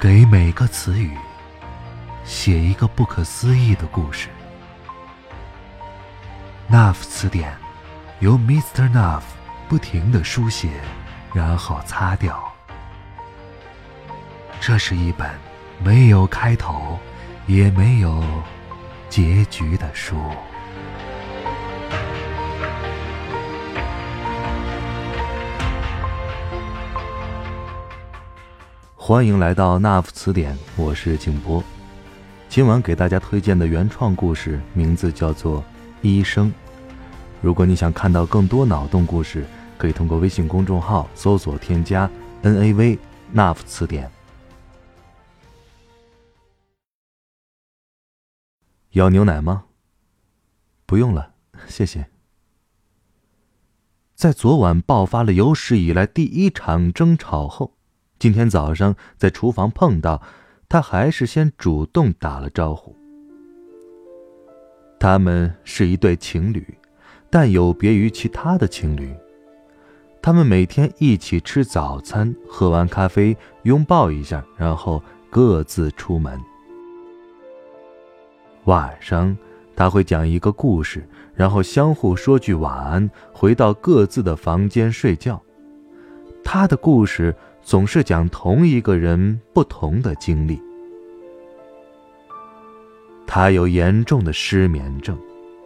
给每个词语写一个不可思议的故事。那夫词典由 Mr. Nuff 不停的书写，然后擦掉。这是一本没有开头，也没有结局的书。欢迎来到那夫词典，我是静波。今晚给大家推荐的原创故事名字叫做《医生》。如果你想看到更多脑洞故事，可以通过微信公众号搜索添加 “NAV 那夫词典”。要牛奶吗？不用了，谢谢。在昨晚爆发了有史以来第一场争吵后。今天早上在厨房碰到，他还是先主动打了招呼。他们是一对情侣，但有别于其他的情侣，他们每天一起吃早餐，喝完咖啡拥抱一下，然后各自出门。晚上他会讲一个故事，然后相互说句晚安，回到各自的房间睡觉。他的故事。总是讲同一个人不同的经历。他有严重的失眠症，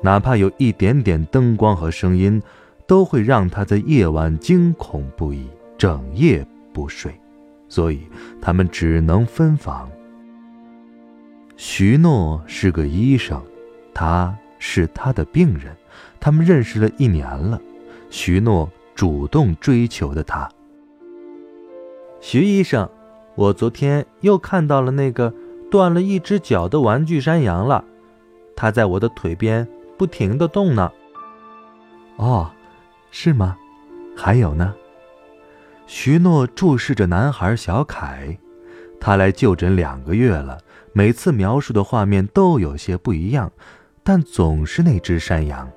哪怕有一点点灯光和声音，都会让他在夜晚惊恐不已，整夜不睡，所以他们只能分房。徐诺是个医生，他是他的病人，他们认识了一年了。徐诺主动追求的他。徐医生，我昨天又看到了那个断了一只脚的玩具山羊了，它在我的腿边不停地动呢。哦，是吗？还有呢？徐诺注视着男孩小凯，他来就诊两个月了，每次描述的画面都有些不一样，但总是那只山羊。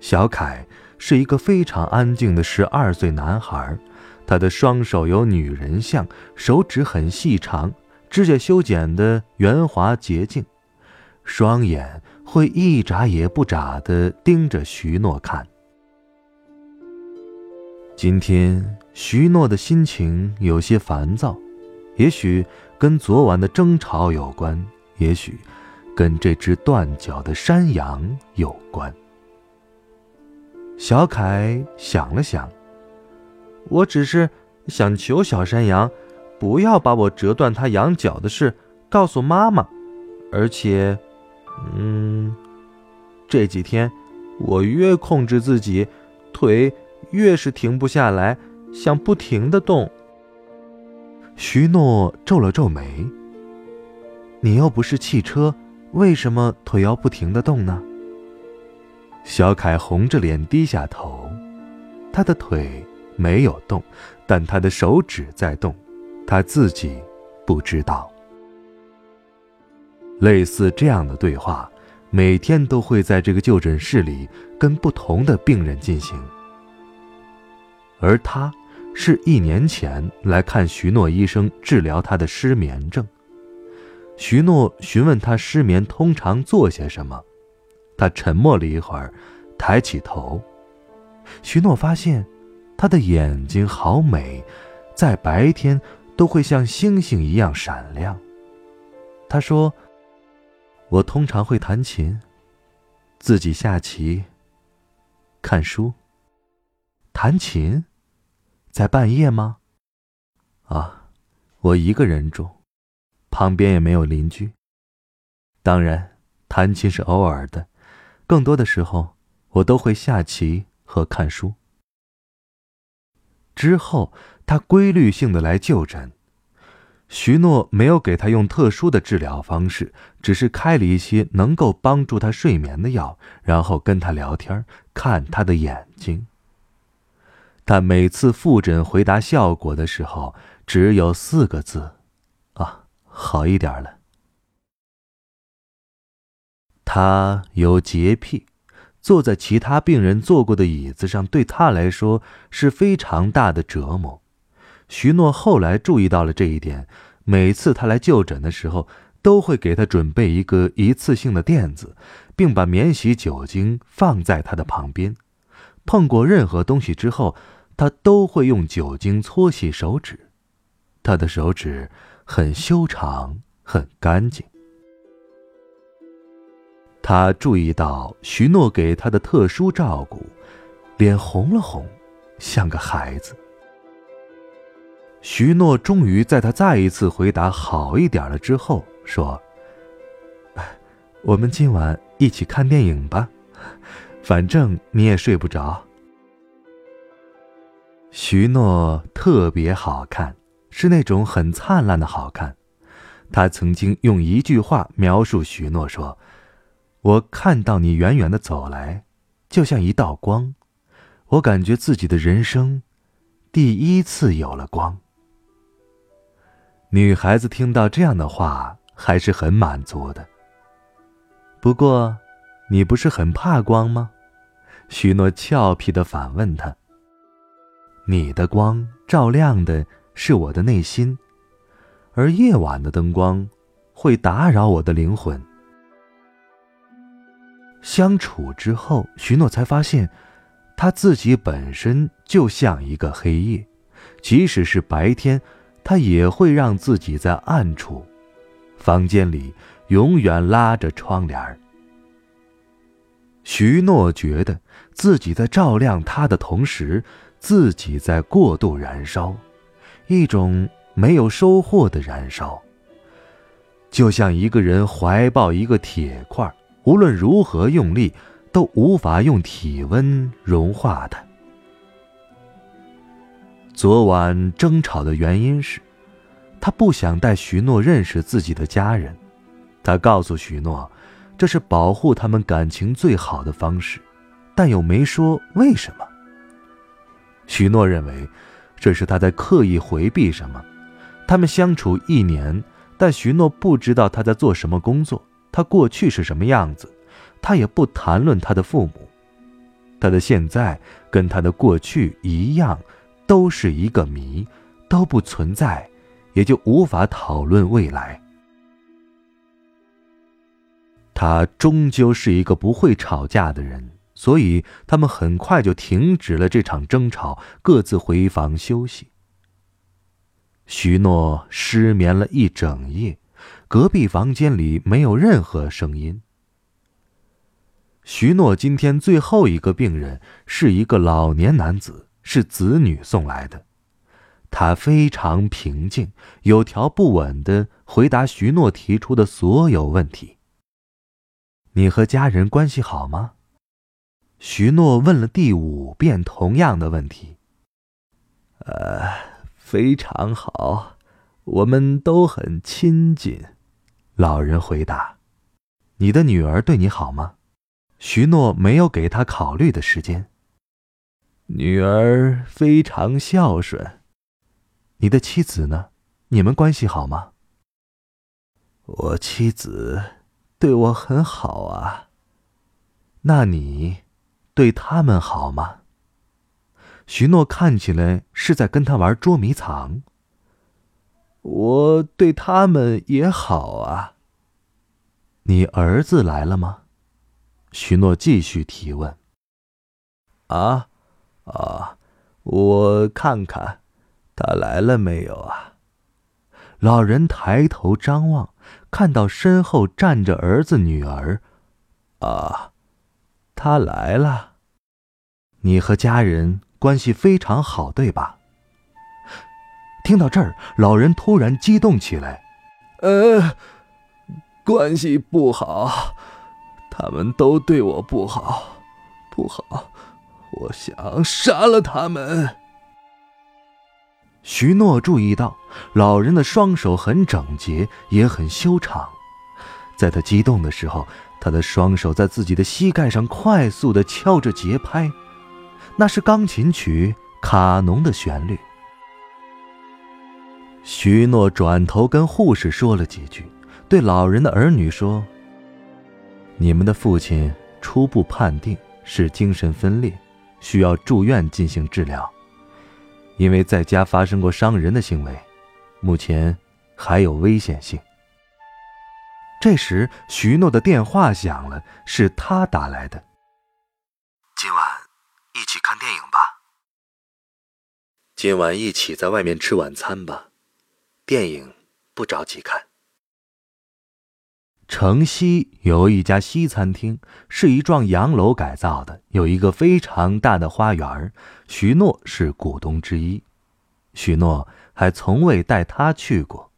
小凯是一个非常安静的十二岁男孩。他的双手有女人相，手指很细长，指甲修剪的圆滑洁净，双眼会一眨也不眨地盯着徐诺看。今天徐诺的心情有些烦躁，也许跟昨晚的争吵有关，也许跟这只断脚的山羊有关。小凯想了想。我只是想求小山羊，不要把我折断它羊角的事告诉妈妈。而且，嗯，这几天我越控制自己，腿越是停不下来，想不停的动。徐诺皱了皱眉：“你又不是汽车，为什么腿要不停的动呢？”小凯红着脸低下头，他的腿。没有动，但他的手指在动，他自己不知道。类似这样的对话，每天都会在这个就诊室里跟不同的病人进行。而他是一年前来看徐诺医生治疗他的失眠症。徐诺询问他失眠通常做些什么，他沉默了一会儿，抬起头。徐诺发现。他的眼睛好美，在白天都会像星星一样闪亮。他说：“我通常会弹琴，自己下棋，看书。弹琴，在半夜吗？啊，我一个人住，旁边也没有邻居。当然，弹琴是偶尔的，更多的时候我都会下棋和看书。”之后，他规律性的来就诊。徐诺没有给他用特殊的治疗方式，只是开了一些能够帮助他睡眠的药，然后跟他聊天，看他的眼睛。但每次复诊回答效果的时候，只有四个字：“啊，好一点了。”他有洁癖。坐在其他病人坐过的椅子上，对他来说是非常大的折磨。徐诺后来注意到了这一点，每次他来就诊的时候，都会给他准备一个一次性的垫子，并把免洗酒精放在他的旁边。碰过任何东西之后，他都会用酒精搓洗手指。他的手指很修长，很干净。他注意到徐诺给他的特殊照顾，脸红了红，像个孩子。徐诺终于在他再一次回答好一点了之后，说：“我们今晚一起看电影吧，反正你也睡不着。”徐诺特别好看，是那种很灿烂的好看。他曾经用一句话描述徐诺说。我看到你远远的走来，就像一道光，我感觉自己的人生第一次有了光。女孩子听到这样的话还是很满足的。不过，你不是很怕光吗？许诺俏皮的反问他。你的光照亮的是我的内心，而夜晚的灯光会打扰我的灵魂。相处之后，徐诺才发现，他自己本身就像一个黑夜，即使是白天，他也会让自己在暗处，房间里永远拉着窗帘徐诺觉得自己在照亮他的同时，自己在过度燃烧，一种没有收获的燃烧，就像一个人怀抱一个铁块。无论如何用力，都无法用体温融化的。昨晚争吵的原因是，他不想带许诺认识自己的家人。他告诉许诺，这是保护他们感情最好的方式，但又没说为什么。许诺认为，这是他在刻意回避什么。他们相处一年，但许诺不知道他在做什么工作。他过去是什么样子，他也不谈论他的父母，他的现在跟他的过去一样，都是一个谜，都不存在，也就无法讨论未来。他终究是一个不会吵架的人，所以他们很快就停止了这场争吵，各自回房休息。许诺失眠了一整夜。隔壁房间里没有任何声音。徐诺今天最后一个病人是一个老年男子，是子女送来的。他非常平静、有条不紊的回答徐诺提出的所有问题。你和家人关系好吗？徐诺问了第五遍同样的问题。呃，非常好，我们都很亲近。老人回答：“你的女儿对你好吗？”徐诺没有给他考虑的时间。女儿非常孝顺。你的妻子呢？你们关系好吗？我妻子对我很好啊。那你对他们好吗？徐诺看起来是在跟他玩捉迷藏。我对他们也好啊。你儿子来了吗？许诺继续提问。啊，啊，我看看，他来了没有啊？老人抬头张望，看到身后站着儿子女儿。啊，他来了。你和家人关系非常好，对吧？听到这儿，老人突然激动起来，呃，关系不好，他们都对我不好，不好，我想杀了他们。徐诺注意到，老人的双手很整洁，也很修长。在他激动的时候，他的双手在自己的膝盖上快速的敲着节拍，那是钢琴曲《卡农》的旋律。徐诺转头跟护士说了几句，对老人的儿女说：“你们的父亲初步判定是精神分裂，需要住院进行治疗。因为在家发生过伤人的行为，目前还有危险性。这时，徐诺的电话响了，是他打来的。今晚一起看电影吧。今晚一起在外面吃晚餐吧，电影不着急看。城西有一家西餐厅，是一幢洋楼改造的，有一个非常大的花园。徐诺是股东之一，徐诺还从未带他去过。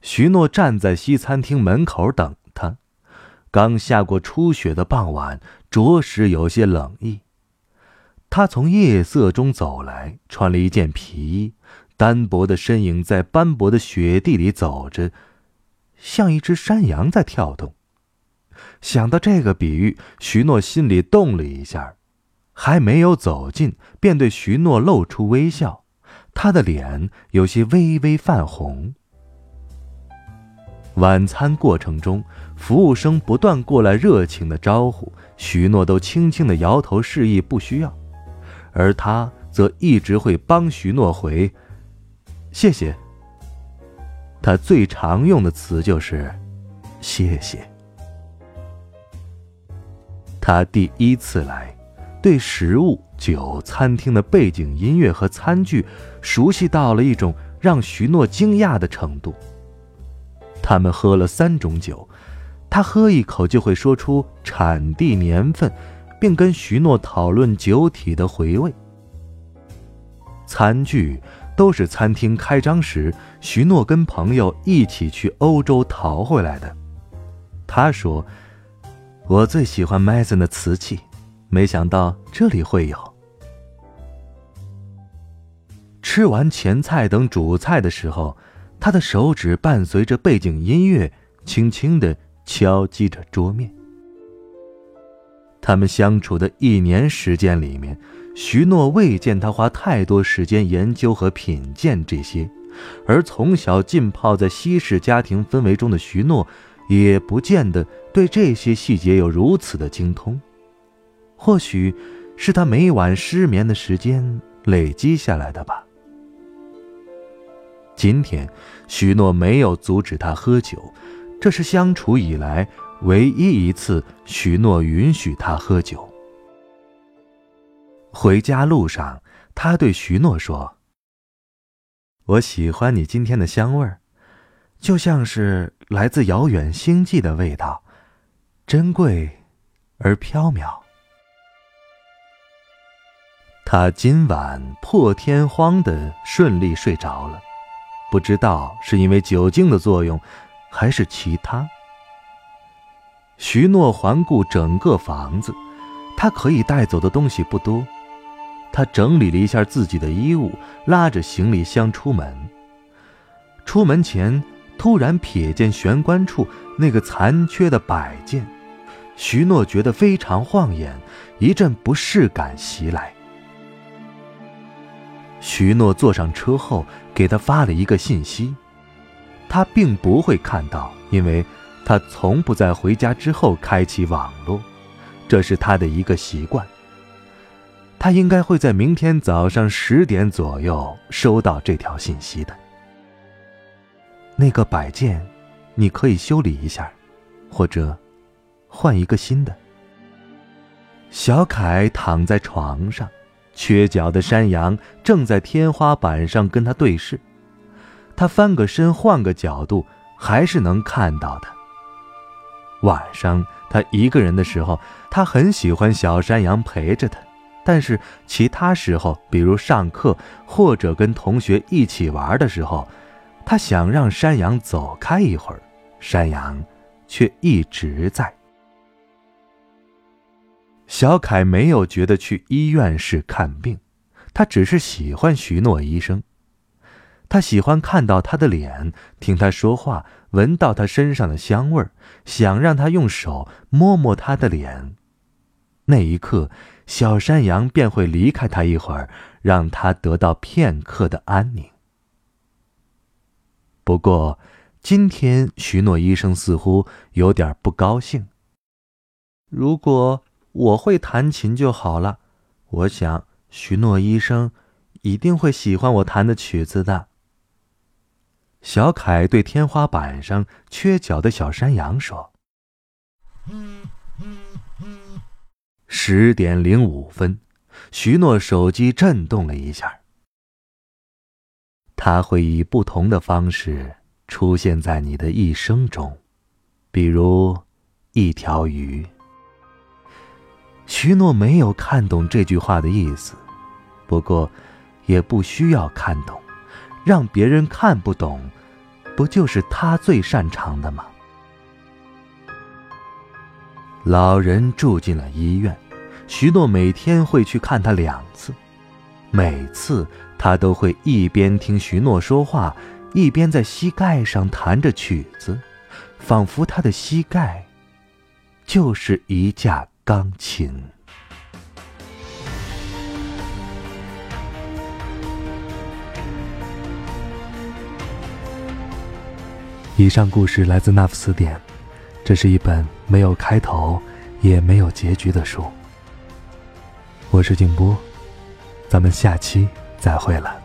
徐诺站在西餐厅门口等他。刚下过初雪的傍晚，着实有些冷意。他从夜色中走来，穿了一件皮衣，单薄的身影在斑驳的雪地里走着。像一只山羊在跳动。想到这个比喻，徐诺心里动了一下，还没有走近，便对徐诺露出微笑，他的脸有些微微泛红。晚餐过程中，服务生不断过来热情的招呼，徐诺都轻轻的摇头示意不需要，而他则一直会帮徐诺回：“谢谢。”他最常用的词就是“谢谢”。他第一次来，对食物、酒、餐厅的背景音乐和餐具熟悉到了一种让徐诺惊讶的程度。他们喝了三种酒，他喝一口就会说出产地、年份，并跟徐诺讨论酒体的回味。餐具。都是餐厅开张时，徐诺跟朋友一起去欧洲淘回来的。他说：“我最喜欢 Mason 的瓷器，没想到这里会有。”吃完前菜等主菜的时候，他的手指伴随着背景音乐，轻轻地敲击着桌面。他们相处的一年时间里面。徐诺未见他花太多时间研究和品鉴这些，而从小浸泡在西式家庭氛围中的徐诺，也不见得对这些细节有如此的精通。或许，是他每晚失眠的时间累积下来的吧。今天，徐诺没有阻止他喝酒，这是相处以来唯一一次徐诺允许他喝酒。回家路上，他对徐诺说：“我喜欢你今天的香味儿，就像是来自遥远星际的味道，珍贵而飘渺。”他今晚破天荒的顺利睡着了，不知道是因为酒精的作用，还是其他。徐诺环顾整个房子，他可以带走的东西不多。他整理了一下自己的衣物，拉着行李箱出门。出门前，突然瞥见玄关处那个残缺的摆件，徐诺觉得非常晃眼，一阵不适感袭来。徐诺坐上车后，给他发了一个信息，他并不会看到，因为他从不在回家之后开启网络，这是他的一个习惯。他应该会在明天早上十点左右收到这条信息的。那个摆件，你可以修理一下，或者换一个新的。小凯躺在床上，缺角的山羊正在天花板上跟他对视。他翻个身，换个角度，还是能看到的。晚上他一个人的时候，他很喜欢小山羊陪着他。但是其他时候，比如上课或者跟同学一起玩的时候，他想让山羊走开一会儿，山羊却一直在。小凯没有觉得去医院是看病，他只是喜欢徐诺医生，他喜欢看到他的脸，听他说话，闻到他身上的香味儿，想让他用手摸摸他的脸。那一刻。小山羊便会离开他一会儿，让他得到片刻的安宁。不过，今天徐诺医生似乎有点不高兴。如果我会弹琴就好了，我想徐诺医生一定会喜欢我弹的曲子的。小凯对天花板上缺角的小山羊说：“十点零五分，徐诺手机震动了一下。他会以不同的方式出现在你的一生中，比如一条鱼。”徐诺没有看懂这句话的意思，不过，也不需要看懂。让别人看不懂，不就是他最擅长的吗？老人住进了医院，徐诺每天会去看他两次，每次他都会一边听徐诺说话，一边在膝盖上弹着曲子，仿佛他的膝盖就是一架钢琴。以上故事来自《那副词典》，这是一本没有开头也没有结局的书。我是静波，咱们下期再会了。